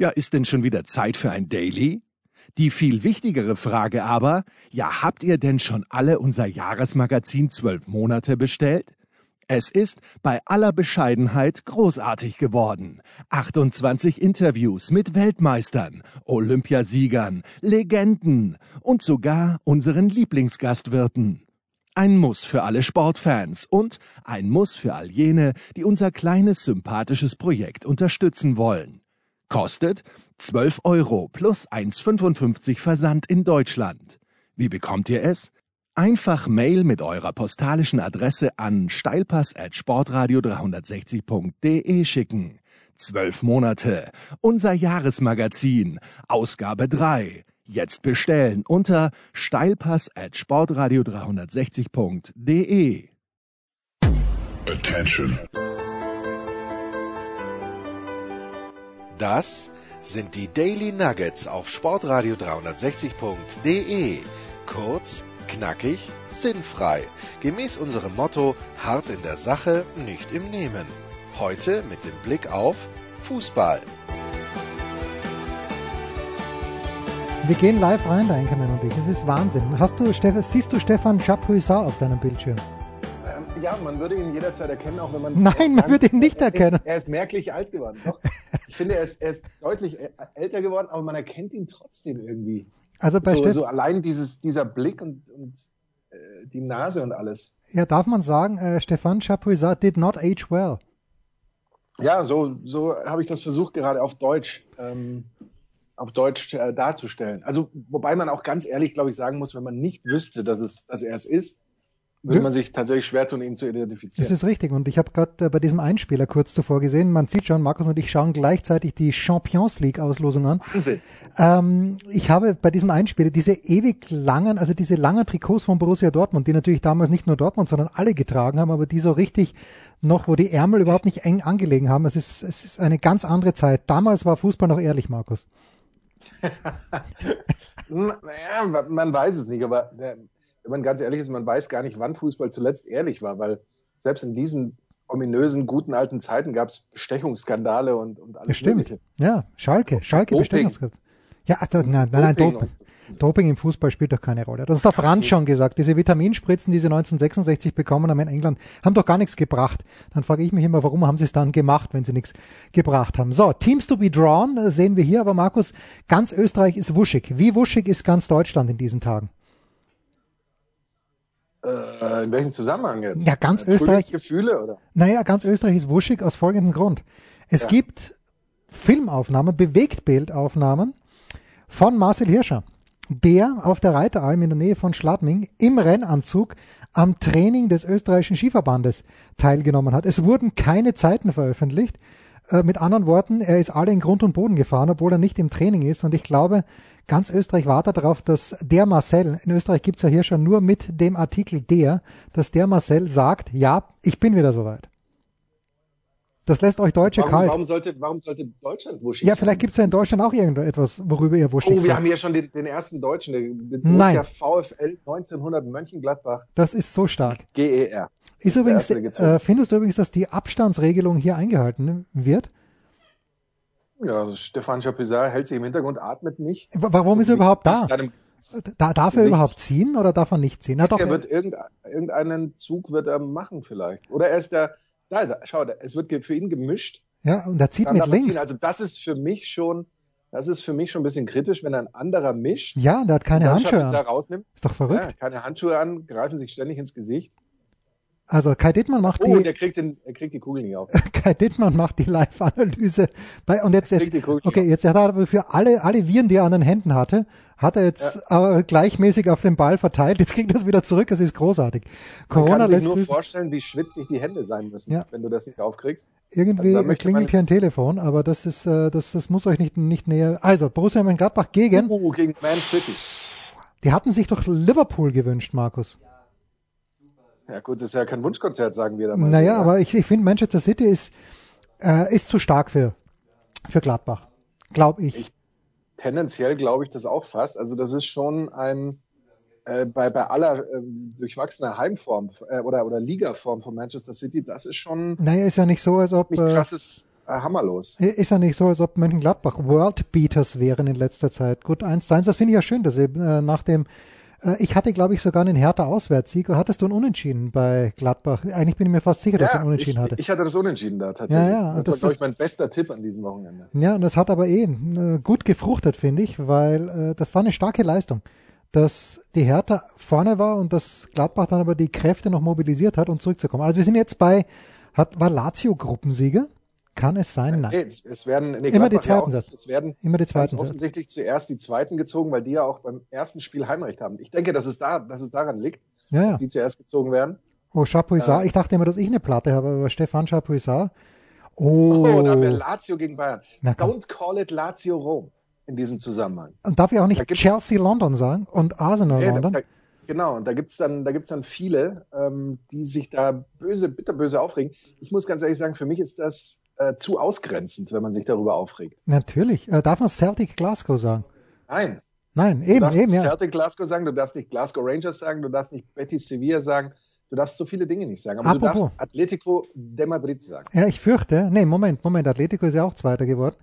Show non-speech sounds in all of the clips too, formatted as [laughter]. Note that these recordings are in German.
Ja, ist denn schon wieder Zeit für ein Daily? Die viel wichtigere Frage aber, ja, habt ihr denn schon alle unser Jahresmagazin zwölf Monate bestellt? Es ist bei aller Bescheidenheit großartig geworden. 28 Interviews mit Weltmeistern, Olympiasiegern, Legenden und sogar unseren Lieblingsgastwirten. Ein Muss für alle Sportfans und ein Muss für all jene, die unser kleines sympathisches Projekt unterstützen wollen. Kostet 12 Euro plus 1,55 Versand in Deutschland. Wie bekommt ihr es? Einfach Mail mit eurer postalischen Adresse an steilpass@sportradio360.de schicken. Zwölf Monate. Unser Jahresmagazin. Ausgabe 3. Jetzt bestellen unter steilpass@sportradio360.de. Attention. Das sind die Daily Nuggets auf Sportradio 360.de. Kurz, knackig, sinnfrei. Gemäß unserem Motto: hart in der Sache, nicht im Nehmen. Heute mit dem Blick auf Fußball. Wir gehen live rein, da Enkermann und ich. Es ist Wahnsinn. Hast du, siehst du Stefan Chapuisat auf deinem Bildschirm? Ja, man würde ihn jederzeit erkennen, auch wenn man. Nein, man würde ihn nicht erkennen. Er ist, er ist merklich alt geworden. Doch. Ich finde, er ist, er ist deutlich älter geworden, aber man erkennt ihn trotzdem irgendwie. Also bei so, Steff so allein dieses, dieser Blick und, und äh, die Nase und alles. Ja, darf man sagen, äh, Stefan Chapuisat did not age well. Ja, so, so habe ich das versucht, gerade auf Deutsch, ähm, auf Deutsch äh, darzustellen. Also, wobei man auch ganz ehrlich, glaube ich, sagen muss, wenn man nicht wüsste, dass, es, dass er es ist, würde man sich tatsächlich schwer tun, ihn zu identifizieren. Das ist richtig. Und ich habe gerade äh, bei diesem Einspieler kurz zuvor gesehen, man sieht schon, Markus und ich schauen gleichzeitig die Champions League-Auslosung an. Wahnsinn. Ähm, ich habe bei diesem Einspieler diese ewig langen, also diese langen Trikots von Borussia Dortmund, die natürlich damals nicht nur Dortmund, sondern alle getragen haben, aber die so richtig noch, wo die Ärmel überhaupt nicht eng angelegen haben. Es ist, es ist eine ganz andere Zeit. Damals war Fußball noch ehrlich, Markus. [laughs] naja, man weiß es nicht, aber äh, wenn man ganz ehrlich ist, man weiß gar nicht, wann Fußball zuletzt ehrlich war, weil selbst in diesen ominösen, guten alten Zeiten gab es Bestechungsskandale und, und alles Stimmt. Mögliche. Ja, Schalke, Schalke. Bestechungsskandale. Ja, da, nein, nein, nein, Doping Doping. Doping im Fußball spielt doch keine Rolle. Das ist der Franz schon gesagt. Diese Vitaminspritzen, die sie 1966 bekommen haben in England, haben doch gar nichts gebracht. Dann frage ich mich immer, warum haben sie es dann gemacht, wenn sie nichts gebracht haben. So, Teams to be drawn äh, sehen wir hier, aber Markus, ganz Österreich ist wuschig. Wie wuschig ist ganz Deutschland in diesen Tagen? Äh, in welchem Zusammenhang jetzt? Ja, ganz Österreich. Gefühle oder? Naja, ganz Österreich ist wuschig aus folgendem Grund. Es Ja. gibt Filmaufnahmen, Bewegtbildaufnahmen von Marcel Hirscher, der auf der Reiteralm in der Nähe von Schladming im Rennanzug am Training des österreichischen Skiverbandes teilgenommen hat. Es wurden keine Zeiten veröffentlicht. Äh, mit anderen Worten, er ist alle in Grund und Boden gefahren, obwohl er nicht im Training ist. Und ich glaube, ganz Österreich wartet darauf, dass der Marcel, in Österreich gibt's ja Hirscher nur mit dem Artikel der, dass der Marcel sagt, ja, ich bin wieder soweit. Das lässt euch Deutsche Warum, kalt. warum, sollte, warum sollte Deutschland wuschig Ja, sein? vielleicht gibt's ja in Deutschland auch irgendetwas, worüber ihr wuschig Oh, wir seid. haben hier schon den, den ersten Deutschen, der mit Nein. VfL 1900 Mönchengladbach Das ist so stark. GER. Ist der übrigens, äh, findest du übrigens, dass die Abstandsregelung hier eingehalten wird? Ja, Stefan Chapuisat hält sich im Hintergrund, atmet nicht. Warum So ist er überhaupt da? Da darf er überhaupt ziehen oder darf er nicht ziehen? Na doch, er wird irgendein, irgendeinen Zug wird er machen vielleicht. Oder er ist der, da ist er, schau, es wird für ihn gemischt. ja, und er zieht mit links. Also das ist für mich schon, das ist für mich schon ein bisschen kritisch, wenn ein anderer mischt. ja, der hat keine Handschuhe an. rausnimmt. Ist doch verrückt. Ja, keine Handschuhe an, greifen sich ständig ins Gesicht. Also Kai Dittmann macht Oh, die, der kriegt den, er kriegt die Kugel nicht auf. [laughs] Kai Dittmann macht die Live-Analyse. Bei, und jetzt, jetzt, okay, jetzt hat er aber für alle, alle Viren, die er an den Händen hatte, hat er jetzt aber gleichmäßig auf den Ball verteilt. Jetzt kriegt er es wieder zurück. Das ist großartig. Man Corona kann sich nur grüßen. vorstellen, wie schwitzig die Hände sein müssen, Ja. wenn du das nicht aufkriegst. Irgendwie Also klingelt man hier ein Telefon, aber das ist, äh, das, das muss euch nicht, nicht näher. Also, Borussia Mönchengladbach gegen, Uh, gegen Man City. die hatten sich doch Liverpool gewünscht, Markus. Ja gut, das ist ja kein Wunschkonzert, sagen wir da mal. Naja, so, aber ich, ich finde, Manchester City ist, äh, ist zu stark für, für Gladbach. Glaube ich. Ich- tendenziell glaube ich das auch fast. Also das ist schon ein äh, bei, bei aller ähm, durchwachsener Heimform äh, oder, oder Ligaform von Manchester City, das ist schon Naja, ist ja nicht so, als ob, ein äh, krasses hammerlos. Ist ja nicht so, als ob Mönchengladbach World Beaters wären in letzter Zeit. Gut, 1-1, das finde ich ja schön, dass sie äh, nach dem äh, ich hatte, glaube ich, sogar einen härter Auswärtssieg. Oder hattest du einen Unentschieden bei Gladbach? Eigentlich bin ich mir fast sicher, dass du einen Unentschieden ich, hatte. Ich hatte das Unentschieden da tatsächlich. Ja, ja, das, das war, glaube ich, mein bester Tipp an diesem Wochenende. Ja, und das hat aber eh äh, gut gefruchtet, finde ich, weil äh, das war eine starke Leistung. Dass die Hertha vorne war und dass Gladbach dann aber die Kräfte noch mobilisiert hat, um zurückzukommen. Also wir sind jetzt bei, hat, war Lazio Gruppensieger? Kann es sein? Nein. Nee, es, es werden nee, immer die zweiten. Ja auch, es werden immer die zweiten. offensichtlich zuerst die zweiten gezogen, weil die ja auch beim ersten Spiel Heimrecht haben. Ich denke, dass es da, dass es daran liegt, ja, ja. dass die zuerst gezogen werden. Oh, Chapuisat. Ja. Ich dachte immer, dass ich eine Platte habe, aber Stefan Chapuisat. Oh, Oh, da haben wir Lazio gegen Bayern. Don't call it Lazio Rom in diesem Zusammenhang. Und darf ich auch Da nicht Chelsea London sagen und Arsenal Nee, da, London? da, genau, und da gibt's dann, da gibt's dann viele, ähm, die sich da böse, bitterböse aufregen. Ich muss ganz ehrlich sagen, für mich ist das äh, zu ausgrenzend, wenn man sich darüber aufregt. Natürlich. Äh, darf man Celtic Glasgow sagen? Nein, Nein, du eben, darfst eben, nicht ja. Celtic Glasgow sagen, du darfst nicht Glasgow Rangers sagen, du darfst nicht Betis Sevilla sagen, du darfst so viele Dinge nicht sagen. Aber du Apropos. darfst Atletico de Madrid sagen. Ja, ich fürchte, nee, Moment, Moment, Atletico ist ja auch Zweiter geworden.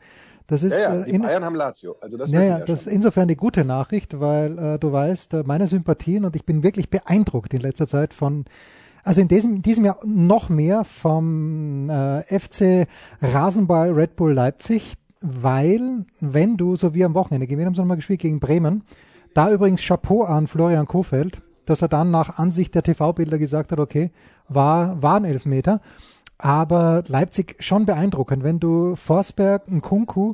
Das ist, Ja, ja, äh, die in, Bayern haben Lazio. Also das ja, ja, das ist insofern die gute Nachricht, weil äh, du weißt, äh, meine Sympathien und ich bin wirklich beeindruckt in letzter Zeit von, also in diesem, diesem Jahr noch mehr vom äh, FC Rasenball Red Bull Leipzig, weil wenn du, so wie am Wochenende, wir haben sie nochmal gespielt gegen Bremen, da übrigens Chapeau an Florian Kofeld, dass er dann nach Ansicht der TV-Bilder gesagt hat, okay, war, war ein Elfmeter. Aber Leipzig schon beeindruckend, wenn du Forsberg, Nkunku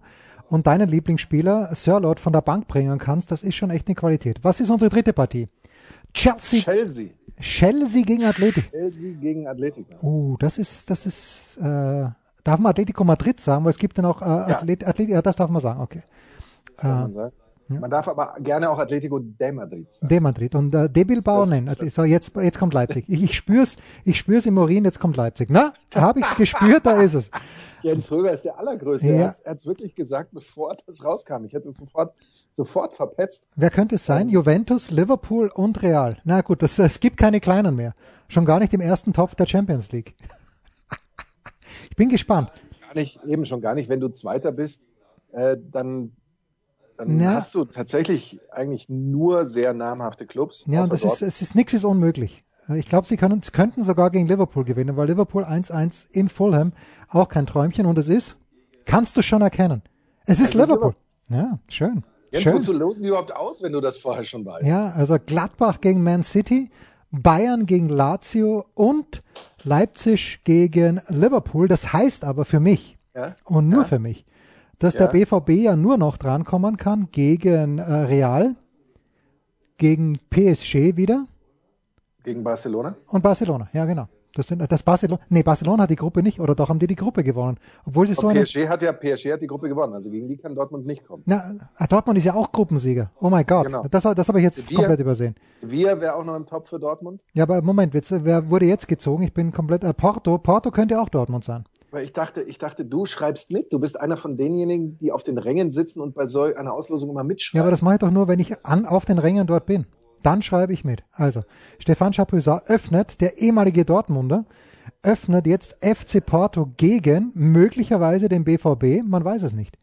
und deinen Lieblingsspieler Sirlot von der Bank bringen kannst, das ist schon echt eine Qualität. Was ist unsere dritte Partie? Chelsea, Chelsea. Chelsea gegen Atletico. Chelsea gegen Atletico. Oh, das ist, das ist, äh, darf man Atletico Madrid sagen, weil es gibt ja noch äh, Athlet, Athlet, ja, das darf man sagen, okay. Das darf man sagen. Man darf aber gerne auch Atletico de Madrid sagen. De Madrid und äh, De Bilbao Das- nein. das- Also, so, jetzt, jetzt kommt Leipzig. Ich, ich spür's, ich spür's im Urin, jetzt kommt Leipzig. Na, habe ich's gespürt, da ist es. [laughs] Jens Röber ist der Allergrößte. Ja. Er hat's- Er hat es wirklich gesagt, bevor das rauskam. Ich hätte es sofort, sofort verpetzt. Wer könnte es sein? Juventus, Liverpool und Real. Na gut, das, es gibt keine kleinen mehr. Schon gar nicht im ersten Topf der Champions League. [laughs] Ich bin gespannt. Gar nicht, eben schon gar nicht. Wenn du Zweiter bist, äh, dann, dann Ja. hast du tatsächlich eigentlich nur sehr namhafte Clubs. Ja, und das ist, es ist nichts ist unmöglich. Ich glaube, sie können, könnten sogar gegen Liverpool gewinnen, weil Liverpool 1-1 in Fulham auch kein Träumchen und es ist, kannst du schon erkennen. Es ist ist Liverpool. Ja, schön. Jens, schön. wozu losen die überhaupt aus, wenn du das vorher schon weißt? Ja, also Gladbach gegen Man City, Bayern gegen Lazio und Leipzig gegen Liverpool. Das heißt aber für mich Ja? und nur Ja. für mich, dass Ja. der BVB ja nur noch drankommen kann gegen äh, Real, gegen PSG wieder Gegen Barcelona? und Barcelona. Ja, genau. Das sind das Barcelona. Nee, Barcelona hat die Gruppe nicht oder doch haben die die Gruppe gewonnen, obwohl sie so eine PSG hat ja PSG hat die Gruppe gewonnen, also gegen die kann Dortmund nicht kommen. na, ah, Dortmund ist ja auch Gruppensieger. Oh mein Gott, Genau. das, das habe ich jetzt Wir- komplett übersehen. Wir wäre auch noch im Top für Dortmund. Ja, aber Moment, jetzt, wer wurde jetzt gezogen? Ich bin komplett. Äh, Porto, Porto könnte auch Dortmund sein. Weil ich dachte, ich dachte, du schreibst mit. Du bist einer von denjenigen, die auf den Rängen sitzen und bei so einer Auslosung immer mitschreiben. Ja, aber das mache ich doch nur, wenn ich an, auf den Rängen dort bin. Dann schreibe ich mit. Also, Stefan Chapuisat öffnet, der ehemalige Dortmunder, öffnet jetzt FC Porto gegen möglicherweise den BVB. Man weiß es nicht.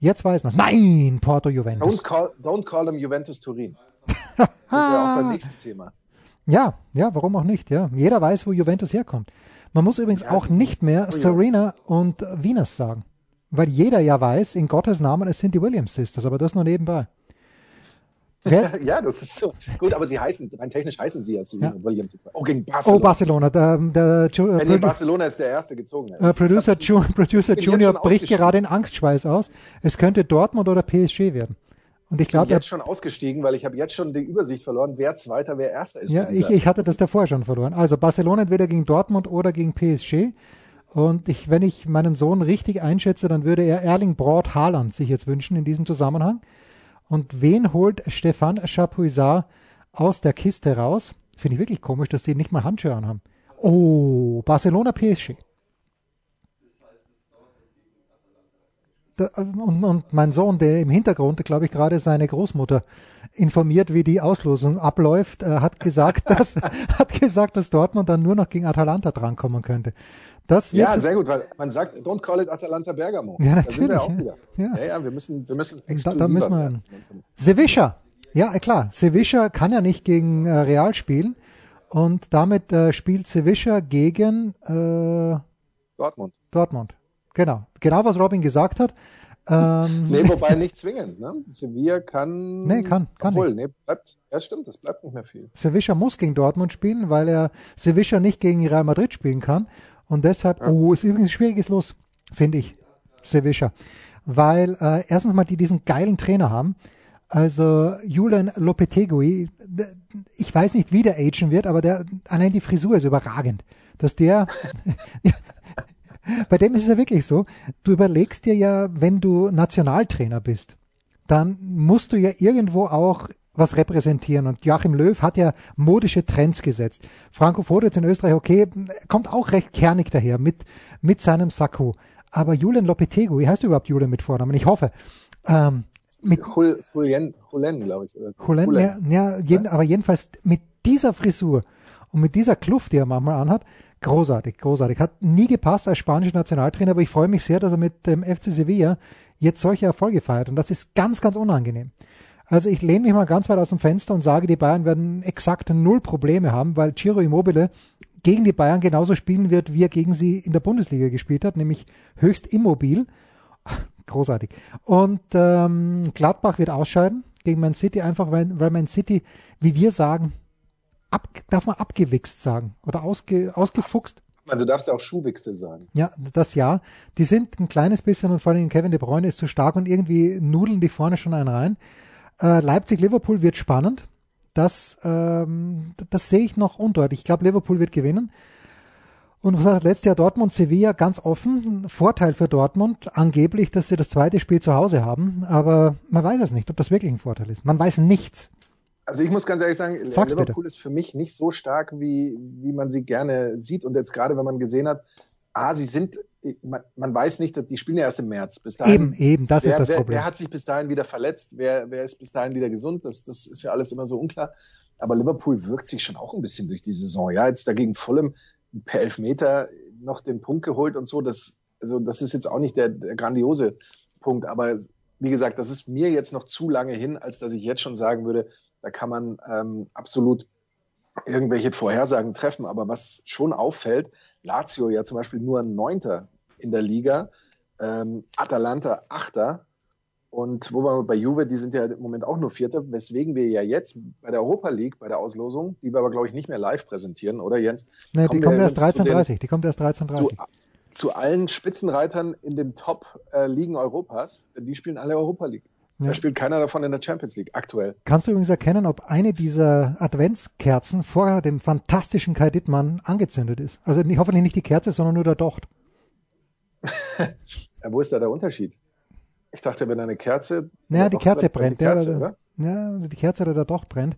Jetzt weiß man es. Nein, Porto Juventus. Don't call, don't call them Juventus Turin. [laughs] Das ist ja auch beim nächsten Thema. Ja, ja, warum auch nicht? Ja, jeder weiß, wo Juventus herkommt. Man muss übrigens auch nicht mehr Serena und Venus sagen, weil jeder ja weiß, in Gottes Namen, es sind die Williams Sisters, aber das nur nebenbei. Wer, [laughs] Ja, das ist so. Gut, aber sie heißen, rein technisch heißen sie ja Serena Ja. Williams. Oh, gegen Barcelona. oh, Barcelona, der, der Ju- Äh, nee, Barcelona ist der erste gezogen. äh, Producer, Ju [laughs] Producer Junior bricht gerade in Angstschweiß aus. Es könnte Dortmund oder PSG werden. Und ich glaube, jetzt schon ausgestiegen, weil ich habe jetzt schon die Übersicht verloren, wer Zweiter, wer Erster ist. Ja, ich, ich hatte das davor schon verloren. Also Barcelona entweder gegen Dortmund oder gegen PSG. Und ich, wenn ich meinen Sohn richtig einschätze, dann würde er Erling Braut Haaland sich jetzt wünschen in diesem Zusammenhang. Und wen holt Stefan Chapuisat aus der Kiste raus? Finde ich wirklich komisch, dass die nicht mal Handschuhe anhaben. Oh, Barcelona PSG. Und, und mein Sohn, der im Hintergrund, glaube ich, gerade seine Großmutter informiert, wie die Auslosung abläuft, äh, hat gesagt, [laughs] dass hat gesagt, dass Dortmund dann nur noch gegen Atalanta drankommen könnte. Das ja, sehr gut, weil man sagt, don't call it Atalanta Bergamo. Ja, natürlich. Da sind wir auch wieder. Ja, ja, ja wir müssen, wir müssen da, da müssen wir, Sevilla. Ja, klar. Sevilla kann ja nicht gegen äh, Real spielen und damit äh, spielt Sevilla gegen äh, Dortmund. Dortmund. Genau. Genau, was Robin gesagt hat. Ähm, [laughs] nee, wobei nicht zwingend. Ne? Sevilla kann. Nee, kann, kann obwohl, nicht. Nee, bleibt, ja, stimmt, das bleibt nicht mehr viel. Sevilla muss gegen Dortmund spielen, weil er Sevilla nicht gegen Real Madrid spielen kann. Und deshalb, ja. oh, ist übrigens ein schwieriges Los, finde ich. Sevilla. Weil äh, erstens mal die diesen geilen Trainer haben. Also Julian Lopetegui, ich weiß nicht, wie der agen wird, aber der, allein die Frisur ist überragend. Dass der, [laughs] [laughs] Bei dem ist es ja wirklich so, du überlegst dir ja, wenn du Nationaltrainer bist, dann musst du ja irgendwo auch was repräsentieren. Und Joachim Löw hat ja modische Trends gesetzt. Franco Fodatz in Österreich, okay, kommt auch recht kernig daher mit, mit seinem Sakko. Aber Julian Lopetegu, wie heißt du überhaupt Julian mit Vornamen? Ich hoffe. Ähm, mit Julen, Julen glaube ich. Oder so. Julen, ja, ja, jeden, aber jedenfalls mit dieser Frisur und mit dieser Kluft, die er manchmal anhat, Großartig, großartig. Hat nie gepasst als spanischer Nationaltrainer, aber ich freue mich sehr, dass er mit dem FC Sevilla jetzt solche Erfolge feiert. Und das ist ganz, ganz unangenehm. Also ich lehne mich mal ganz weit aus dem Fenster und sage, die Bayern werden exakt null Probleme haben, weil Ciro Immobile gegen die Bayern genauso spielen wird, wie er gegen sie in der Bundesliga gespielt hat, nämlich höchst immobil. [laughs] Großartig. Und ähm, Gladbach wird ausscheiden gegen Man City, einfach weil, weil Man City, wie wir sagen, ab, darf man abgewichst sagen oder ausge, ausgefuchst? Du darfst ja auch Schuhwichse sagen. Ja, das ja. Die sind ein kleines bisschen und vor allem Kevin De Bruyne ist zu stark und irgendwie nudeln die vorne schon einen rein. Äh, Leipzig-Liverpool wird spannend. Das, ähm, das sehe ich noch undeutlich. Ich glaube, Liverpool wird gewinnen. Und was hat letztes Jahr Dortmund Sevilla ganz offen? Vorteil für Dortmund, angeblich, dass sie das zweite Spiel zu Hause haben. Aber man weiß es nicht, ob das wirklich ein Vorteil ist. Man weiß nichts. Also ich muss ganz ehrlich sagen, Sag's Liverpool bitte. ist für mich nicht so stark, wie, wie man sie gerne sieht. Und jetzt gerade, wenn man gesehen hat, ah, sie sind, man, man weiß nicht, die spielen ja erst im März. Bis dahin, eben, eben, das wer, ist das wer, Problem. Wer hat sich bis dahin wieder verletzt? Wer, wer ist bis dahin wieder gesund? Das, das ist ja alles immer so unklar. Aber Liverpool wirkt sich schon auch ein bisschen durch die Saison. Ja, jetzt dagegen Fulham per Elfmeter noch den Punkt geholt und so. Das, also das ist jetzt auch nicht der, der grandiose Punkt. Aber wie gesagt, das ist mir jetzt noch zu lange hin, als dass ich jetzt schon sagen würde, da kann man ähm, absolut irgendwelche Vorhersagen treffen. Aber was schon auffällt, Lazio ja zum Beispiel nur ein Neunter in der Liga, ähm, Atalanta Achter. Und wo wir bei Juve, die sind ja im Moment auch nur Vierter, weswegen wir ja jetzt bei der Europa League, bei der Auslosung, die wir aber, glaube ich, nicht mehr live präsentieren, oder Jens? Nee, die kommt erst 13.30 die kommt erst 13.30 zu, allen Spitzenreitern in den Top-Ligen Europas, die spielen alle Europa League. Ja. Da spielt keiner davon in der Champions League aktuell. Kannst du übrigens erkennen, ob eine dieser Adventskerzen vor dem fantastischen Kai Dittmann angezündet ist? Also nicht, hoffentlich nicht die Kerze, sondern nur der Docht. [laughs] ja, wo ist da der Unterschied? Ich dachte, wenn eine Kerze. Naja, die Kerze brennt. Die Kerze, ja, ja, die Kerze oder der Docht brennt.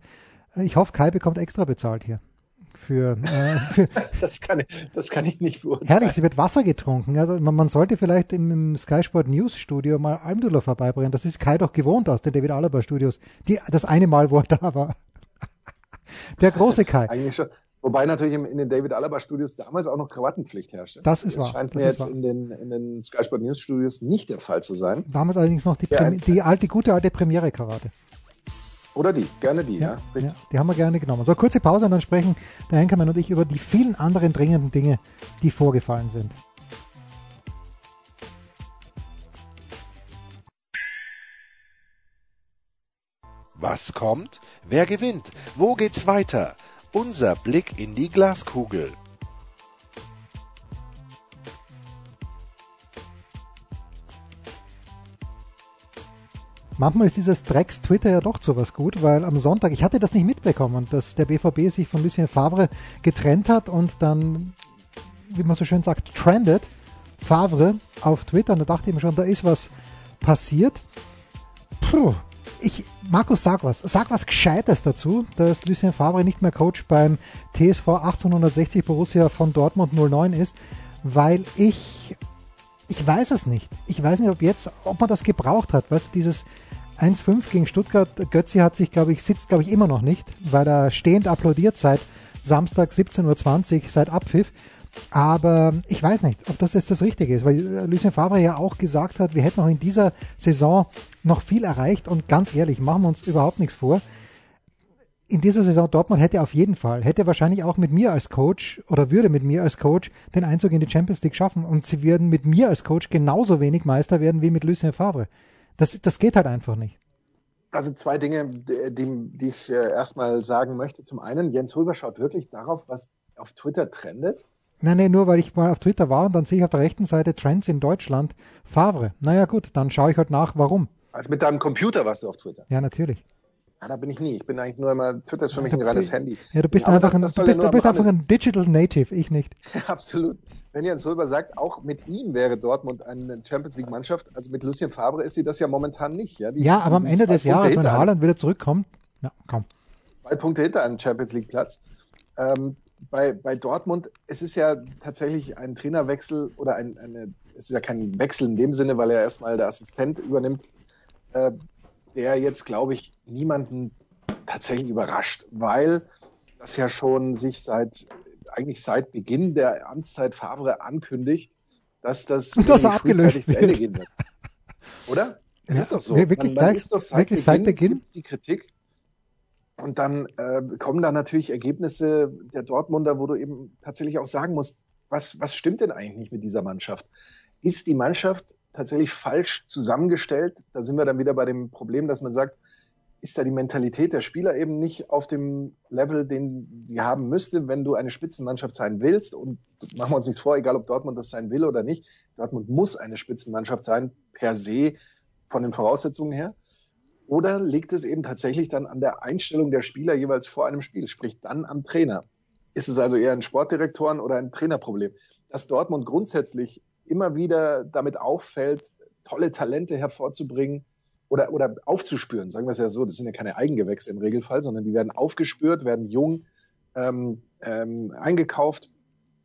Ich hoffe, Kai bekommt extra bezahlt hier für, äh, für [laughs] das, kann ich, das kann ich nicht beurteilen. Herrlich, sie wird Wasser getrunken. Also man, man sollte vielleicht im, im Sky Sport News Studio mal Almdudler vorbeibringen. Das ist Kai doch gewohnt aus den David Alaba Studios. Die, das eine Mal, wo er da war. [laughs] Der große Kai. Eigentlich schon. Wobei natürlich in den David Alaba Studios damals auch noch Krawattenpflicht herrschte. Das ist das wahr. scheint das mir jetzt in den, in den Sky Sport News Studios nicht der Fall zu sein. Damals allerdings noch die, ja, die alte, gute alte Premiere-Krawatte. Oder die, gerne die, ja. ja richtig. Ja, die haben wir gerne genommen. So, kurze Pause und dann sprechen der Henkermann und ich über die vielen anderen dringenden Dinge, die vorgefallen sind. Was kommt? Wer gewinnt? Wo geht's weiter? Unser Blick in die Glaskugel. Manchmal ist dieses Drecks Twitter ja doch zu was gut, weil am Sonntag, ich hatte das nicht mitbekommen, dass der BVB sich von Lucien Favre getrennt hat und dann, wie man so schön sagt, trendet Favre auf Twitter und da dachte ich mir schon, da ist was passiert. Puh, ich, Markus, sag was. Sag was Gescheites dazu, dass Lucien Favre nicht mehr Coach beim TSV 1860 Borussia von Dortmund 09 ist, weil ich ich weiß es nicht. Ich weiß nicht, ob jetzt, ob man das gebraucht hat. Weißt du, dieses 1-5 gegen Stuttgart, Götzi hat sich, glaube ich, sitzt, glaube ich, immer noch nicht, weil er stehend applaudiert seit Samstag 17.20 Uhr, seit Abpfiff. Aber ich weiß nicht, ob das jetzt das Richtige ist, weil Lucien Favre ja auch gesagt hat, wir hätten auch in dieser Saison noch viel erreicht und ganz ehrlich, machen wir uns überhaupt nichts vor. In dieser Saison Dortmund hätte auf jeden Fall, hätte wahrscheinlich auch mit mir als Coach oder würde mit mir als Coach den Einzug in die Champions League schaffen und sie würden mit mir als Coach genauso wenig Meister werden wie mit Lucien Favre. Das, das geht halt einfach nicht. Also zwei Dinge, die, die ich äh, erstmal sagen möchte. Zum einen, Jens Rüber schaut wirklich darauf, was auf Twitter trendet. Nein, nein, nur weil ich mal auf Twitter war und dann sehe ich auf der rechten Seite Trends in Deutschland, Favre. Naja gut, dann schaue ich halt nach, warum. Also mit deinem Computer warst du auf Twitter? Ja, natürlich. Ja, da bin ich nie. Ich bin eigentlich nur immer, Twitter ist für mich ein reines Handy. Ja, du bist, ja, einfach, das, das ein, du bist, du bist einfach ein Digital Native, ich nicht. Ja, [laughs] absolut. Wenn Jens Röber sagt, auch mit ihm wäre Dortmund eine Champions League Mannschaft, also mit Lucien Favre ist sie das ja momentan nicht. Ja, Die, ja aber am Ende des Jahres, wenn Haaland wieder zurückkommt, ja, komm. Zwei Punkte hinter einem Champions League Platz. Ähm, bei, bei Dortmund, es ist ja tatsächlich ein Trainerwechsel oder ein, eine, es ist ja kein Wechsel in dem Sinne, weil er erstmal der Assistent übernimmt, äh, der jetzt, glaube ich, niemanden tatsächlich überrascht, weil das ja schon sich seit eigentlich seit Beginn der Amtszeit Favre ankündigt, dass das, [laughs] das abgelöst zu Ende gehen wird. Oder? Es ja, ist doch so. Wirklich, man, man doch seit wirklich Beginn, seit Beginn? die Kritik. Und dann äh, kommen da natürlich Ergebnisse der Dortmunder, wo du eben tatsächlich auch sagen musst, was, was stimmt denn eigentlich nicht mit dieser Mannschaft? Ist die Mannschaft tatsächlich falsch zusammengestellt? Da sind wir dann wieder bei dem Problem, dass man sagt, ist da die Mentalität der Spieler eben nicht auf dem Level, den sie haben müsste, wenn du eine Spitzenmannschaft sein willst. Und machen wir uns nichts vor, egal ob Dortmund das sein will oder nicht. Dortmund muss eine Spitzenmannschaft sein, per se, von den Voraussetzungen her. Oder liegt es eben tatsächlich dann an der Einstellung der Spieler jeweils vor einem Spiel, sprich dann am Trainer? Ist es also eher ein Sportdirektoren- oder ein Trainerproblem? Dass Dortmund grundsätzlich immer wieder damit auffällt, tolle Talente hervorzubringen oder, oder aufzuspüren, sagen wir es ja so, das sind ja keine Eigengewächse im Regelfall, sondern die werden aufgespürt, werden jung ähm, ähm, eingekauft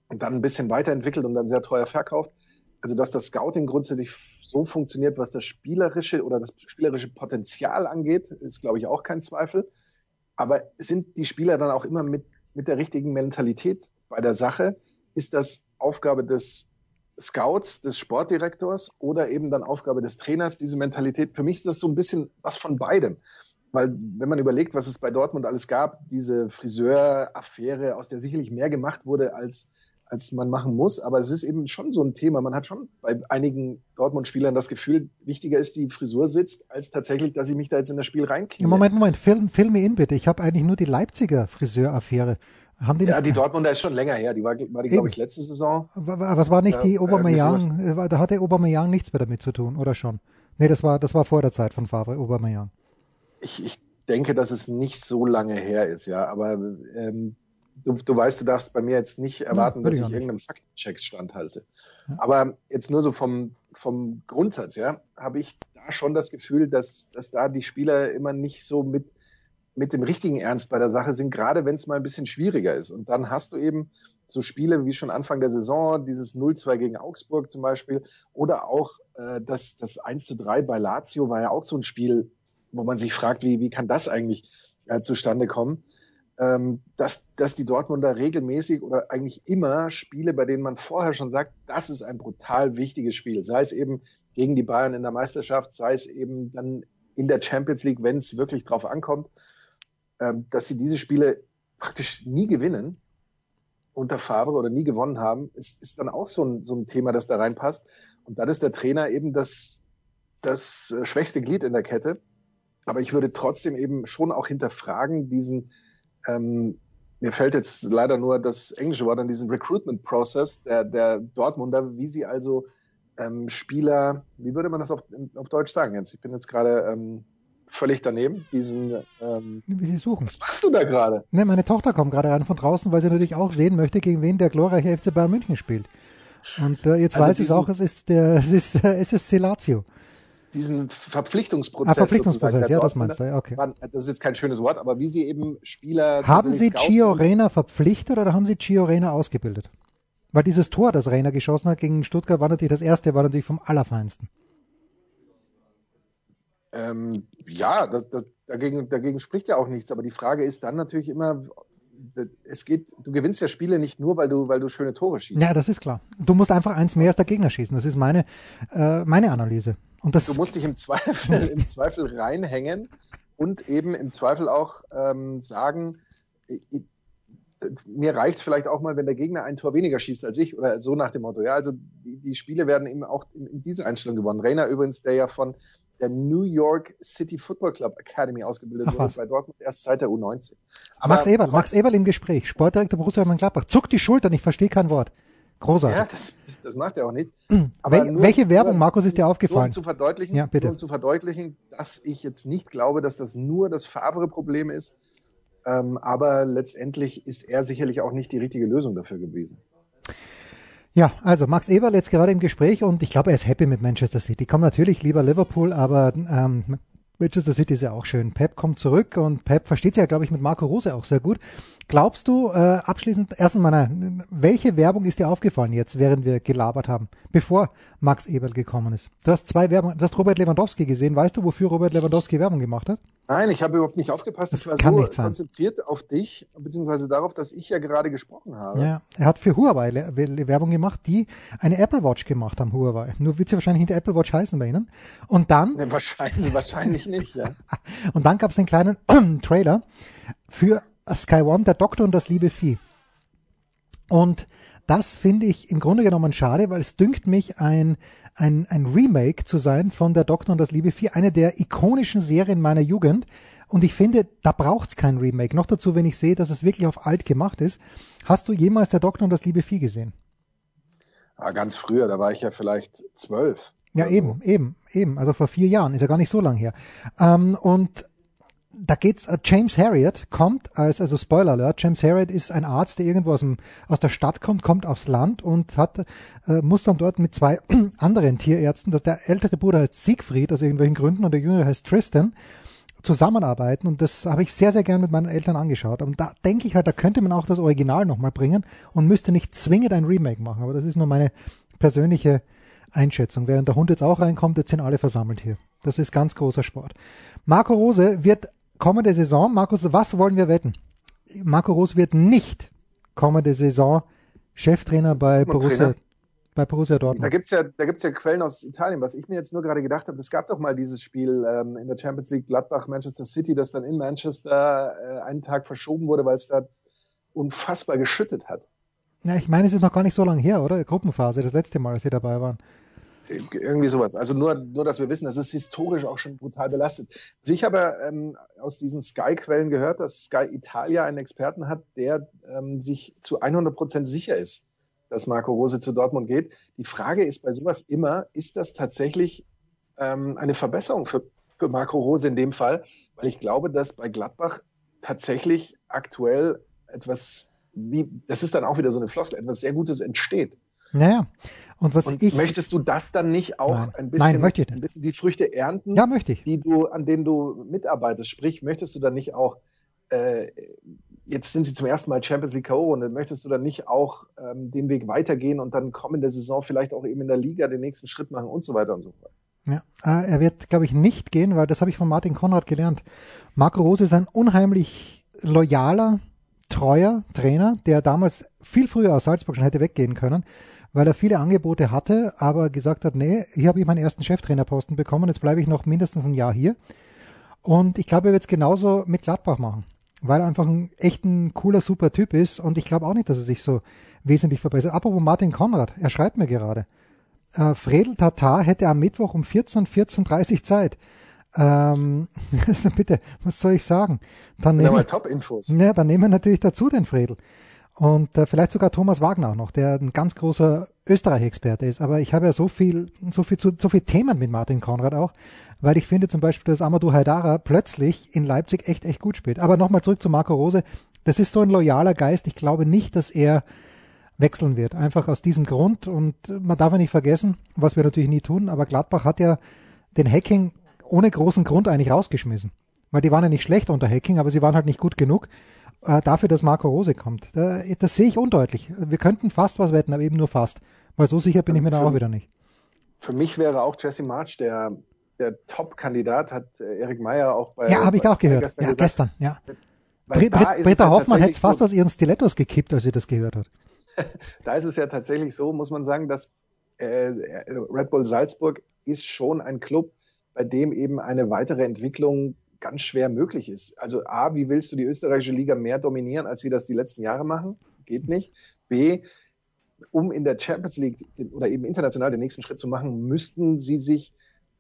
und dann ein bisschen weiterentwickelt und dann sehr teuer verkauft. Also dass das Scouting grundsätzlich so funktioniert, was das spielerische oder das spielerische Potenzial angeht, ist, glaube ich, auch kein Zweifel. Aber sind die Spieler dann auch immer mit, mit der richtigen Mentalität bei der Sache? Ist das Aufgabe des Scouts, des Sportdirektors oder eben dann Aufgabe des Trainers, diese Mentalität? Für mich ist das so ein bisschen was von beidem. Weil wenn man überlegt, was es bei Dortmund alles gab, diese Friseur-Affäre, aus der sicherlich mehr gemacht wurde, als als man machen muss. Aber es ist eben schon so ein Thema. Man hat schon bei einigen Dortmund-Spielern das Gefühl, wichtiger ist, die Frisur sitzt, als tatsächlich, dass ich mich da jetzt in das Spiel reinkriege. Moment, Moment, film, film mir in bitte. Ich habe eigentlich nur die Leipziger Friseur-Affäre. Haben die ja, die Dortmunder ist schon länger her. Die war, war die, glaube ich, letzte Saison. Aber es war nicht ja, die Obermeier, äh, da hatte Obermeier nichts mehr damit zu tun, oder schon? Nee, das war, das war vor der Zeit von Favre, Obermeier. Ich, ich denke, dass es nicht so lange her ist, ja. Aber ähm, du, du weißt, du darfst bei mir jetzt nicht erwarten, ja, dass ich, ich irgendeinem Faktencheck standhalte. Ja. Aber jetzt nur so vom, vom Grundsatz, ja, habe ich da schon das Gefühl, dass, dass da die Spieler immer nicht so mit, mit dem richtigen Ernst bei der Sache sind, gerade wenn es mal ein bisschen schwieriger ist. Und dann hast du eben so Spiele wie schon Anfang der Saison, dieses 0-2 gegen Augsburg zum Beispiel, oder auch äh, das, das 1 3 bei Lazio war ja auch so ein Spiel, wo man sich fragt, wie, wie kann das eigentlich äh, zustande kommen? ähm, dass, dass die Dortmunder regelmäßig oder eigentlich immer Spiele, bei denen man vorher schon sagt, das ist ein brutal wichtiges Spiel, sei es eben gegen die Bayern in der Meisterschaft, sei es eben dann in der Champions League, wenn es wirklich drauf ankommt, dass sie diese Spiele praktisch nie gewinnen unter Favre oder nie gewonnen haben, ist, ist dann auch so ein, so ein Thema, das da reinpasst. Und dann ist der Trainer eben das, das äh, schwächste Glied in der Kette. Aber ich würde trotzdem eben schon auch hinterfragen, diesen, ähm, mir fällt jetzt leider nur das englische Wort an diesen Recruitment Process der, der Dortmunder, wie sie also ähm, Spieler, wie würde man das auf, auf Deutsch sagen jetzt? Ich bin jetzt gerade ähm, völlig daneben, diesen ähm, wie sie suchen. Was machst du da gerade? Ne, meine Tochter kommt gerade rein von draußen, weil sie natürlich auch sehen möchte, gegen wen der glorreiche FC Bayern München spielt. Und äh, jetzt also weiß es auch, es ist der, [laughs] es ist, äh, es ist Celazio diesen Verpflichtungsprozess. Ah, Verpflichtungsprozess, ja, das meinst du, ja, okay. Das ist jetzt kein schönes Wort, aber wie sie eben Spieler. Haben Sie Gio Reyna verpflichtet oder haben Sie Gio Reyna ausgebildet? Weil dieses Tor, das Rainer geschossen hat gegen Stuttgart, war natürlich das erste, war natürlich vom Allerfeinsten. Ähm, ja, das, das, dagegen, dagegen spricht ja auch nichts. Aber die Frage ist dann natürlich immer, es geht, du gewinnst ja Spiele nicht nur, weil du, weil du schöne Tore schießt. Ja, das ist klar. Du musst einfach eins mehr als der Gegner schießen. Das ist meine, äh, meine Analyse. Und das du musst dich im Zweifel, [laughs] im Zweifel reinhängen und eben im Zweifel auch ähm, sagen, ich, mir reicht vielleicht auch mal, wenn der Gegner ein Tor weniger schießt als ich oder so nach dem Motto. Ja, also die, die Spiele werden eben auch in, in dieser Einstellung gewonnen. Rainer übrigens, der ja von der New York City Football Club Academy ausgebildet Ach, wurde bei Dortmund erst seit der U19. Aber Max Eberl, Max Eberl im Gespräch, Sportdirektor Borussia Mönchengladbach, zuckt die Schultern, ich verstehe kein Wort. Großartig. Ja, das, das macht er auch nicht. Aber Wel nur, welche Werbung, Markus, ist dir aufgefallen? um zu verdeutlichen, ja, bitte. um zu verdeutlichen, dass ich jetzt nicht glaube, dass das nur das Favre-Problem ist, ähm, aber letztendlich ist er sicherlich auch nicht die richtige Lösung dafür gewesen. Ja, also Max Eberl jetzt gerade im Gespräch und ich glaube, er ist happy mit Manchester City. Kommt natürlich lieber Liverpool, aber ähm, Manchester City ist ja auch schön. Pep kommt zurück und Pep versteht sich ja, glaube ich, mit Marco Rose auch sehr gut. Glaubst du, äh, abschließend, erstens mal, welche Werbung ist dir aufgefallen jetzt, während wir gelabert haben, bevor Max Eberl gekommen ist? Du hast zwei Werbung, du hast Robert Lewandowski gesehen. Weißt du, wofür Robert Lewandowski Werbung gemacht hat? Nein, ich habe überhaupt nicht aufgepasst. Das ich war kann so nicht sein. konzentriert auf dich, beziehungsweise darauf, dass ich ja gerade gesprochen habe. Ja, er hat für Huawei Werbung gemacht, die eine Apple Watch gemacht haben, Huawei. Nur wird sie wahrscheinlich nicht Apple Watch heißen bei Ihnen. Und dann... Nee, wahrscheinlich, wahrscheinlich nicht, ja. [laughs] und dann gab es einen kleinen [clears throat] Trailer für Sky One, der Doktor und das liebe Vieh. Und das finde ich im Grunde genommen schade, weil es dünkt mich ein, ein, ein Remake zu sein von der Doktor und das liebe Vieh, eine der ikonischen Serien meiner Jugend. Und ich finde, da braucht es kein Remake. Noch dazu, wenn ich sehe, dass es wirklich auf alt gemacht ist. Hast du jemals der Doktor und das liebe Vieh gesehen? Ja, ah, ganz früher, da war ich ja vielleicht zwölf. Ja, eben, eben, eben. Also vor vier Jahren, ist ja gar nicht so lang her. Ähm, und da geht's, äh, James Harriet kommt als, also Spoiler Alert, James Harriet ist ein Arzt, der irgendwo aus, dem, aus der Stadt kommt, kommt aufs Land und hat, äh, muss dann dort mit zwei [clears throat] anderen Tierärzten, dass der ältere Bruder heißt Siegfried aus irgendwelchen Gründen und der jüngere heißt Tristan, zusammenarbeiten und das habe ich sehr, sehr gern mit meinen Eltern angeschaut. Und da denke ich halt, da könnte man auch das Original nochmal bringen und müsste nicht zwingend ein Remake machen. Aber das ist nur meine persönliche Einschätzung. Während der Hund jetzt auch reinkommt, jetzt sind alle versammelt hier. Das ist ganz großer Sport. Marco Rose wird kommende Saison, Markus, was wollen wir wetten? Marco Rose wird nicht kommende Saison Cheftrainer bei Borussia, bei Borussia Dortmund. Da gibt's ja, da gibt's ja Quellen aus Italien. Was ich mir jetzt nur gerade gedacht habe, es gab doch mal dieses Spiel ähm, in der Champions League Gladbach Manchester City, das dann in Manchester äh, einen Tag verschoben wurde, weil es da unfassbar geschüttet hat. Ja, ich meine, es ist noch gar nicht so lange her, oder? Gruppenphase, das letzte Mal, als Sie dabei waren. Irgendwie sowas. Also nur, nur, dass wir wissen, das ist historisch auch schon brutal belastet. Also ich habe ähm, aus diesen Sky-Quellen gehört, dass Sky Italia einen Experten hat, der ähm, sich zu 100 Prozent sicher ist, dass Marco Rose zu Dortmund geht. Die Frage ist bei sowas immer, ist das tatsächlich ähm, eine Verbesserung für, für Marco Rose in dem Fall? Weil ich glaube, dass bei Gladbach tatsächlich aktuell etwas wie, das ist dann auch wieder so eine Flossel, etwas sehr Gutes entsteht. Naja. Und was und ich. Möchtest du das dann nicht auch Nein. ein bisschen, Nein, möchte ich nicht. ein bisschen die Früchte ernten? Ja, möchte ich. Die du, an denen du mitarbeitest. Sprich, möchtest du dann nicht auch, äh, jetzt sind sie zum ersten Mal Champions League K.O.-Runde, möchtest du dann nicht auch ähm, den Weg weitergehen und dann kommende Saison vielleicht auch eben in der Liga den nächsten Schritt machen und so weiter und so fort? Ja, äh, er wird, glaube ich, nicht gehen, weil das habe ich von Martin Konrad gelernt. Marco Rose ist ein unheimlich loyaler, treuer Trainer, der damals viel früher aus Salzburg schon hätte weggehen können weil er viele Angebote hatte, aber gesagt hat, nee, hier habe ich meinen ersten Cheftrainerposten bekommen, jetzt bleibe ich noch mindestens ein Jahr hier. Und ich glaube, er wird es genauso mit Gladbach machen, weil er einfach ein echt ein cooler, super Typ ist und ich glaube auch nicht, dass er sich so wesentlich verbessert. Apropos Martin Konrad, er schreibt mir gerade, äh, Fredel Tatar hätte am Mittwoch um 14, 14.30 Zeit. Ähm, [laughs] also bitte, was soll ich sagen? Dann nehmen wir Top-Infos. Ja, dann nehmen wir natürlich dazu den Fredel. Und äh, vielleicht sogar Thomas Wagner auch noch, der ein ganz großer Österreich-Experte ist. Aber ich habe ja so viel, so viel, so viel Themen mit Martin Konrad auch, weil ich finde zum Beispiel, dass Amadou Haidara plötzlich in Leipzig echt, echt gut spielt. Aber nochmal zurück zu Marco Rose. Das ist so ein loyaler Geist. Ich glaube nicht, dass er wechseln wird. Einfach aus diesem Grund. Und man darf ja nicht vergessen, was wir natürlich nie tun, aber Gladbach hat ja den Hacking ohne großen Grund eigentlich rausgeschmissen. Weil die waren ja nicht schlecht unter Hacking, aber sie waren halt nicht gut genug. äh, dafür, dass Marco Rose kommt. Da, das sehe ich undeutlich. Wir könnten fast was wetten, aber eben nur fast. Weil so sicher bin ich mir da auch wieder nicht. Für mich wäre auch Jesse March der, der Top-Kandidat, hat äh, Erik Meyer auch bei. Ja, habe ich auch gehört. Gestern, ja, gestern ja. Britta halt Hoffmann hätte fast so, aus ihren Stilettos gekippt, als sie das gehört hat. [laughs] da ist es ja tatsächlich so, muss man sagen, dass äh, Red Bull Salzburg ist schon ein Club, bei dem eben eine weitere Entwicklung ganz schwer möglich ist. Also A, wie willst du die österreichische Liga mehr dominieren, als sie das die letzten Jahre machen? Geht nicht. B, um in der Champions League oder eben international den nächsten Schritt zu machen, müssten sie sich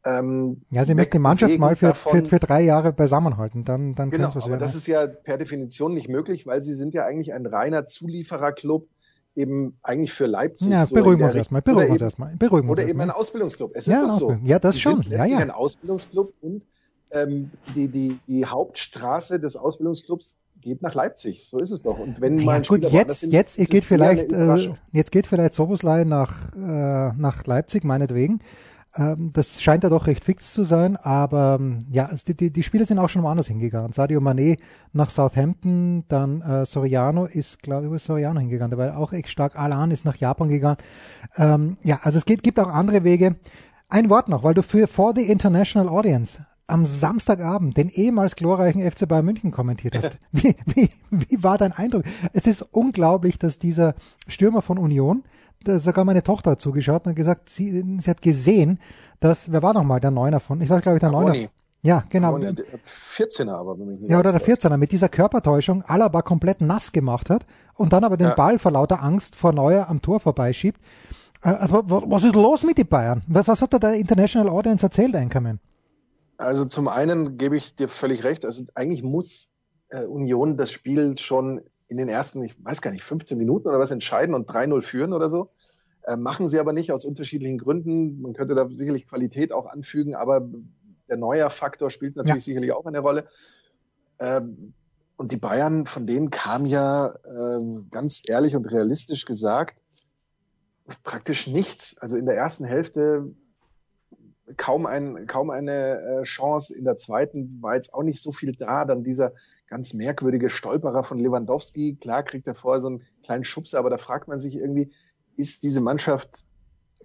ähm, ja, sie müssen die Mannschaft mal für, für, für, drei Jahre beisammenhalten, dann, dann genau, aber werden. das ist ja per Definition nicht möglich, weil sie sind ja eigentlich ein reiner Zuliefererclub eben eigentlich für Leipzig. Ja, so beruhigen wir uns erstmal, beruhigen uns erstmal. Beruhigen oder eben ein Ausbildungsclub. Es ist ja, doch so. Ja, das die schon. ja, ja. ein Ausbildungsclub und ähm, die, die, die Hauptstraße des Ausbildungsclubs geht nach Leipzig. So ist es doch. Und wenn ja, mal gut, jetzt, sind, jetzt geht vielleicht, äh, jetzt geht vielleicht Soboslai nach, äh, nach Leipzig, meinetwegen. Ähm, das scheint ja doch recht fix zu sein, aber ähm, ja, die, die, die Spieler sind auch schon woanders hingegangen. Sadio Mané nach Southampton, dann äh, Soriano ist, glaube ich, wo ist Soriano hingegangen? Der war auch echt stark. Alan ist nach Japan gegangen. Ähm, ja, also es geht, gibt auch andere Wege. Ein Wort noch, weil du für For the International Audience am Samstagabend den ehemals glorreichen FC Bayern München kommentiert hast. [laughs] Wie, wie, wie war dein Eindruck? Es ist unglaublich, dass dieser Stürmer von Union, sogar meine Tochter hat zugeschaut und gesagt, sie, sie hat gesehen, dass, wer war nochmal der Neuner von, ich weiß glaube ich der Neuner. Ja, genau. 14er aber. Wenn mich nicht ja, oder der 14er mit dieser Körpertäuschung Alaba komplett nass gemacht hat und dann aber den ja. Ball vor lauter Angst vor Neuer am Tor vorbeischiebt. Äh, also, was ist los mit den Bayern? Was, was hat da der International Audience erzählt, Einkommen? Also zum einen gebe ich dir völlig recht. Also eigentlich muss äh, Union das Spiel schon in den ersten, ich weiß gar nicht, 15 Minuten oder was entscheiden und 3-0 führen oder so. Äh, machen sie aber nicht aus unterschiedlichen Gründen. Man könnte da sicherlich Qualität auch anfügen, aber der Neuer-Faktor spielt natürlich ja. sicherlich auch eine Rolle. Ähm, und die Bayern, von denen kam ja äh, ganz ehrlich und realistisch gesagt praktisch nichts. Also in der ersten Hälfte kaum, ein, kaum eine äh, Chance. In der zweiten war jetzt auch nicht so viel da. Dann dieser ganz merkwürdige Stolperer von Lewandowski. Klar kriegt er vorher so einen kleinen Schubser, aber da fragt man sich irgendwie, ist diese Mannschaft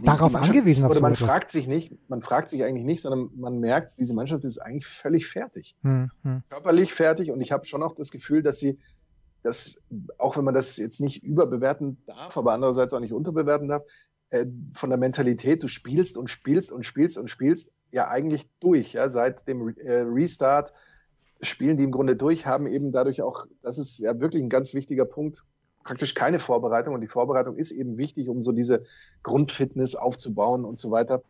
darauf Mannschaft angewiesen? Oder man fragt sich nicht, man fragt sich eigentlich nicht, sondern man merkt, diese Mannschaft ist eigentlich völlig fertig. Hm, hm. Körperlich fertig und ich habe schon auch das Gefühl, dass sie dass, auch wenn man das jetzt nicht überbewerten darf, aber andererseits auch nicht unterbewerten darf, äh, von der Mentalität, du spielst und spielst und spielst und spielst ja eigentlich durch. Ja, seit dem äh, Restart spielen die im Grunde durch, haben eben dadurch auch, das ist ja wirklich ein ganz wichtiger Punkt, praktisch keine Vorbereitung. Und die Vorbereitung ist eben wichtig, um so diese Grundfitness aufzubauen und so weiter.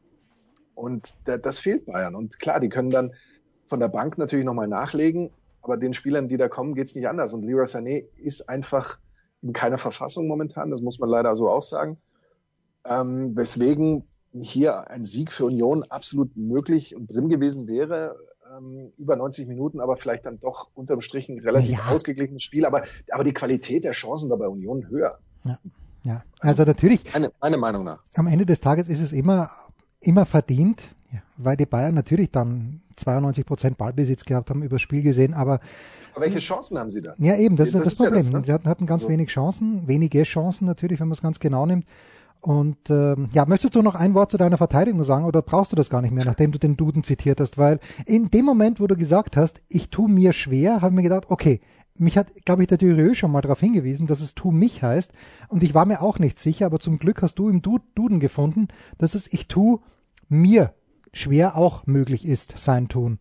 Und das fehlt Bayern. Und klar, die können dann von der Bank natürlich nochmal nachlegen, aber den Spielern, die da kommen, geht's nicht anders. Und Leroy Sané ist einfach in keiner Verfassung momentan, das muss man leider so auch sagen ähm, weswegen hier ein Sieg für Union absolut möglich und drin gewesen wäre. Ähm, über 90 Minuten, aber vielleicht dann doch unterm Strich ein relativ ja. ausgeglichenes Spiel. Aber, aber die Qualität der Chancen da bei Union höher. Ja, ja. also natürlich. Meine, meine Meinung nach. Am Ende des Tages ist es immer, immer verdient, weil die Bayern natürlich dann 92 Prozent Ballbesitz gehabt haben, übers Spiel gesehen, aber. Aber welche Chancen haben sie da? Ja, eben, das, das ist das Problem. Ja das, ne? Sie hatten, hatten ganz so. wenig Chancen, wenige Chancen natürlich, wenn man es ganz genau nimmt. Und ähm, ja, möchtest du noch ein Wort zu deiner Verteidigung sagen oder brauchst du das gar nicht mehr, nachdem du den Duden zitiert hast? Weil in dem Moment, wo du gesagt hast, ich tu mir schwer, habe ich mir gedacht, okay, mich hat, glaube ich, der Dürrö schon mal darauf hingewiesen, dass es tu mich heißt. Und ich war mir auch nicht sicher, aber zum Glück hast du im Duden gefunden, dass es ich tu mir schwer auch möglich ist, sein Tun.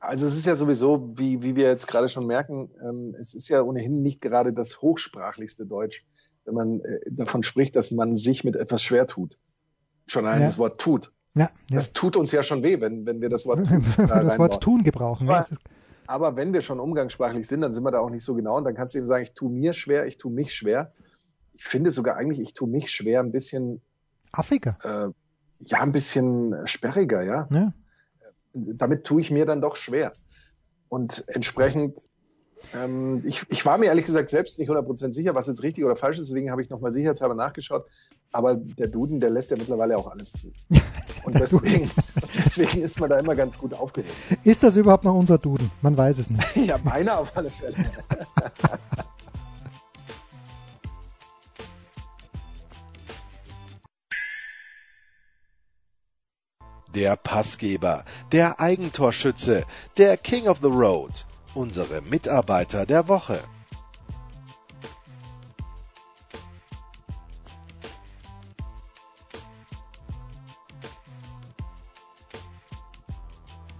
Also es ist ja sowieso, wie, wie wir jetzt gerade schon merken, ähm, es ist ja ohnehin nicht gerade das hochsprachlichste Deutsch wenn man äh, davon spricht, dass man sich mit etwas schwer tut. Schon allein ja. das Wort tut. Ja, ja. Das tut uns ja schon weh, wenn, wenn wir das Wort tun, da das Wort tun gebrauchen. Aber, aber, wenn wir schon umgangssprachlich sind, dann sind wir da auch nicht so genau und dann kannst du eben sagen, ich tue mir schwer, ich tue mich schwer. Ich finde sogar eigentlich, ich tue mich schwer ein bisschen Afrika. Äh, ja, ein bisschen sperriger, ja. ja. Damit tue ich mir dann doch schwer. Und entsprechend ähm, ich, ich, war mir ehrlich gesagt selbst nicht 100% sicher, was jetzt richtig oder falsch ist, deswegen habe ich nochmal sicherheitshalber nachgeschaut. Aber der Duden, der lässt ja mittlerweile auch alles zu. [laughs] Und deswegen, [laughs] deswegen ist man da immer ganz gut aufgehoben. Ist das überhaupt noch unser Duden? Man weiß es nicht. [laughs] ja, meiner auf alle Fälle. der Passgeber, der Eigentorschütze, der King of the Road unsere Mitarbeiter der Woche.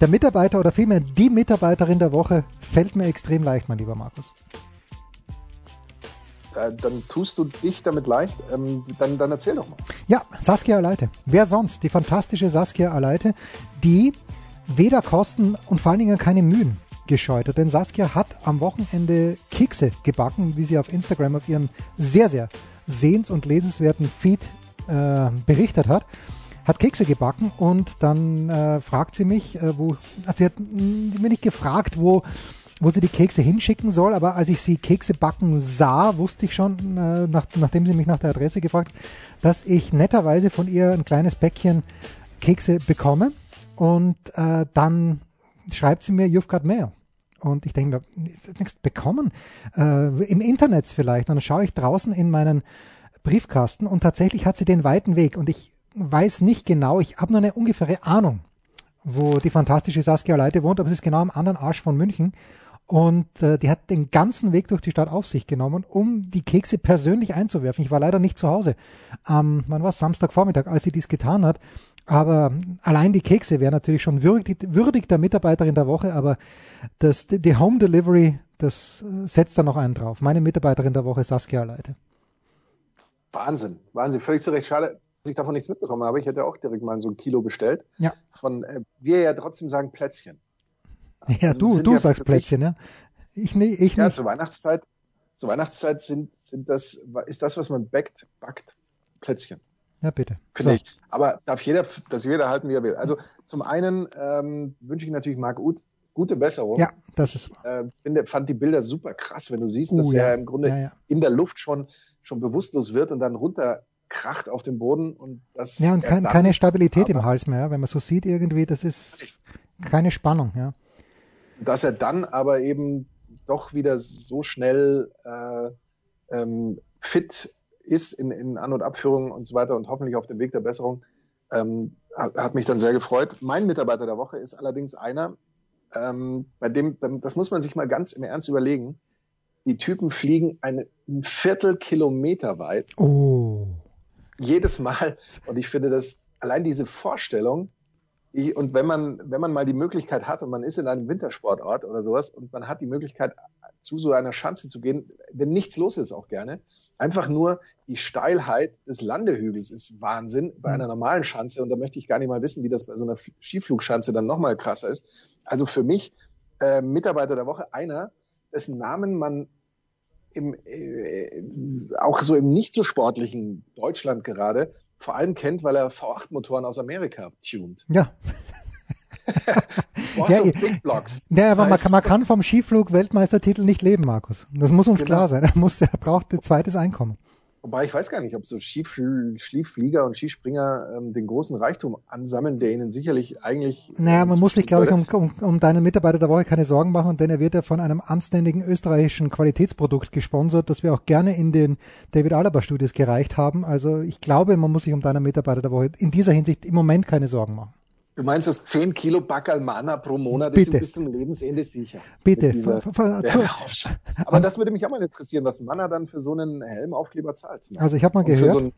Der Mitarbeiter oder vielmehr die Mitarbeiterin der Woche fällt mir extrem leicht, mein lieber Markus. Äh, dann tust du dich damit leicht. Ähm, dann, dann erzähl doch mal. Ja, Saskia Aleite. Wer sonst? Die fantastische Saskia Aleite, die weder Kosten und vor allen Dingen keine Mühen gescheut hat. Denn Saskia hat am Wochenende Kekse gebacken, wie sie auf Instagram auf ihrem sehr, sehr sehens- und lesenswerten Feed äh, berichtet hat hat Kekse gebacken und dann äh, fragt sie mich, äh, wo, also sie hat mir nicht gefragt, wo, wo sie die Kekse hinschicken soll, aber als ich sie Kekse backen sah, wusste ich schon, äh, nach, nachdem sie mich nach der Adresse gefragt, dass ich netterweise von ihr ein kleines Päckchen Kekse bekomme und äh, dann schreibt sie mir, you've got mail. Und ich denke mir, nichts bekommen. Äh, Im Internet vielleicht. Und dann schaue ich draußen in meinen Briefkasten und tatsächlich hat sie den weiten Weg. Und ich weiß nicht genau, ich habe nur eine ungefähre Ahnung, wo die fantastische Saskia Leite wohnt, aber es ist genau am anderen Arsch von München. Und äh, die hat den ganzen Weg durch die Stadt auf sich genommen, um die Kekse persönlich einzuwerfen. Ich war leider nicht zu Hause. Ähm, wann war Samstagvormittag, als sie dies getan hat. Aber allein die Kekse wäre natürlich schon würdig, würdig der Mitarbeiterin der Woche, aber das, die Home Delivery, das äh, setzt da noch einen drauf. Meine Mitarbeiterin der Woche, Saskia Leite. Wahnsinn, Wahnsinn. Völlig zu Recht. Schade, dass ich davon nichts mitbekommen habe. Ich hätte auch direkt mal so ein Kilo bestellt. Ja. Von, äh, wir ja trotzdem sagen Plätzchen. Ja, also du, du ja sagst Plätzchen, ja. Ich, nee, ich ja, nicht. zur Weihnachtszeit, zur Weihnachtszeit sind, sind das, ist das, was man backt, backt, Plätzchen. Ja, bitte. Finde so. ich. Aber darf jeder, das jeder halten, wie er will. Also zum einen ähm, wünsche ich natürlich Marc Uth gute Besserung. Ja, das ist. Äh, finde, fand die Bilder super krass, wenn du siehst, dass uh, ja. er im Grunde ja, ja. in der Luft schon, schon bewusstlos wird und dann runter kracht auf dem Boden und das. Ja, und kein, keine Stabilität im Hals mehr, wenn man so sieht irgendwie, das ist keine Spannung, ja. Dass er dann aber eben doch wieder so schnell äh, ähm, fit ist in, in An- und Abführungen und so weiter und hoffentlich auf dem Weg der Besserung, ähm, hat, hat, mich dann sehr gefreut. Mein Mitarbeiter der Woche ist allerdings einer, ähm, bei dem, das muss man sich mal ganz im Ernst überlegen, die Typen fliegen eine, ein Viertelkilometer weit. Oh jedes Mal. Und ich finde das, allein diese Vorstellung, ich, und wenn man, wenn man mal die Möglichkeit hat und man ist in einem Wintersportort oder sowas und man hat die Möglichkeit, zu so einer Schanze zu gehen, wenn nichts los ist, auch gerne. Einfach nur die Steilheit des Landehügels ist Wahnsinn bei einer normalen Schanze. Und da möchte ich gar nicht mal wissen, wie das bei so einer Skiflugschanze dann nochmal krasser ist. Also für mich, äh, Mitarbeiter der Woche, einer, dessen Namen man im, äh, auch so im nicht so sportlichen Deutschland gerade vor allem kennt, weil er V8-Motoren aus Amerika tunt. Ja. [laughs] ja, Big Blocks. Ja, aber man kann, man kann vom Skiflug-Weltmeistertitel nicht leben, Markus. Das muss uns genau. klar sein. [laughs] Er, muss, er braucht ein zweites Einkommen. Wobei ich weiß gar nicht, ob so Skiflieger und Skispringer ähm, den großen Reichtum ansammeln, der ihnen sicherlich eigentlich. Naja, man muss sich, glaube ich, um, um, um deinen Mitarbeiter der Woche keine Sorgen machen, denn er wird ja von einem anständigen österreichischen Qualitätsprodukt gesponsert, das wir auch gerne in den David Alaba Studios gereicht haben. Also ich glaube, man muss sich um deinen Mitarbeiter der Woche in dieser Hinsicht im Moment keine Sorgen machen. Du meinst, dass 10 Kilo Bacalmana pro Monat Bitte. ist bis zum Lebensende sicher? Bitte. Aber das würde mich auch mal interessieren, was Manna dann für so einen Helmaufkleber zahlt. Also ich habe mal gehört. Für so, einen,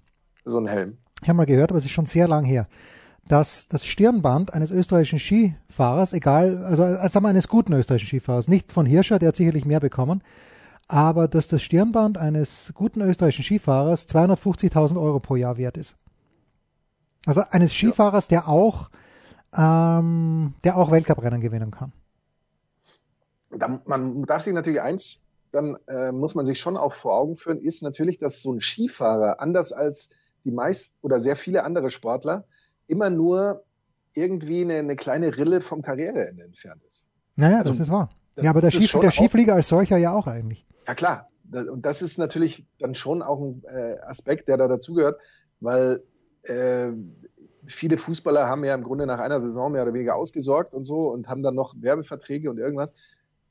für so einen Helm. Ich habe mal gehört, aber es ist schon sehr lang her, dass das Stirnband eines österreichischen Skifahrers, egal, also, also sagen wir eines guten österreichischen Skifahrers, nicht von Hirscher, der hat sicherlich mehr bekommen, aber dass das Stirnband eines guten österreichischen Skifahrers 250.000 Euro pro Jahr wert ist. Also eines Skifahrers, der auch ähm, der auch Weltcuprennen gewinnen kann. man darf sich natürlich eins, dann äh, muss man sich schon auch vor Augen führen, ist natürlich, dass so ein Skifahrer, anders als die meist oder sehr viele andere Sportler, immer nur irgendwie eine, eine kleine Rille vom Karriereende entfernt ist. Naja, also, das ist wahr. ja, aber der, Skif der Skiflieger als solcher ja auch eigentlich. Ja klar, und das ist natürlich dann schon auch ein äh, Aspekt, der da dazugehört, weil äh, viele Fußballer haben ja im Grunde nach einer Saison mehr oder weniger ausgesorgt und so und haben dann noch Werbeverträge und irgendwas.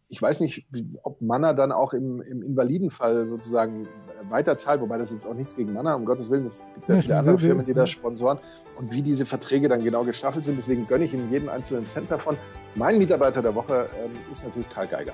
ich weiß nicht, ob Manner dann auch im, im Invalidenfall sozusagen weiterzahlt, wobei das jetzt auch nichts gegen Manner, um Gottes Willen, es gibt ja, ja viele andere Firmen, die das sponsoren und wie diese Verträge dann genau gestaffelt sind. Deswegen gönne ich ihm jeden einzelnen Cent davon. Mein Mitarbeiter der Woche ähm, ist natürlich Karl Geiger.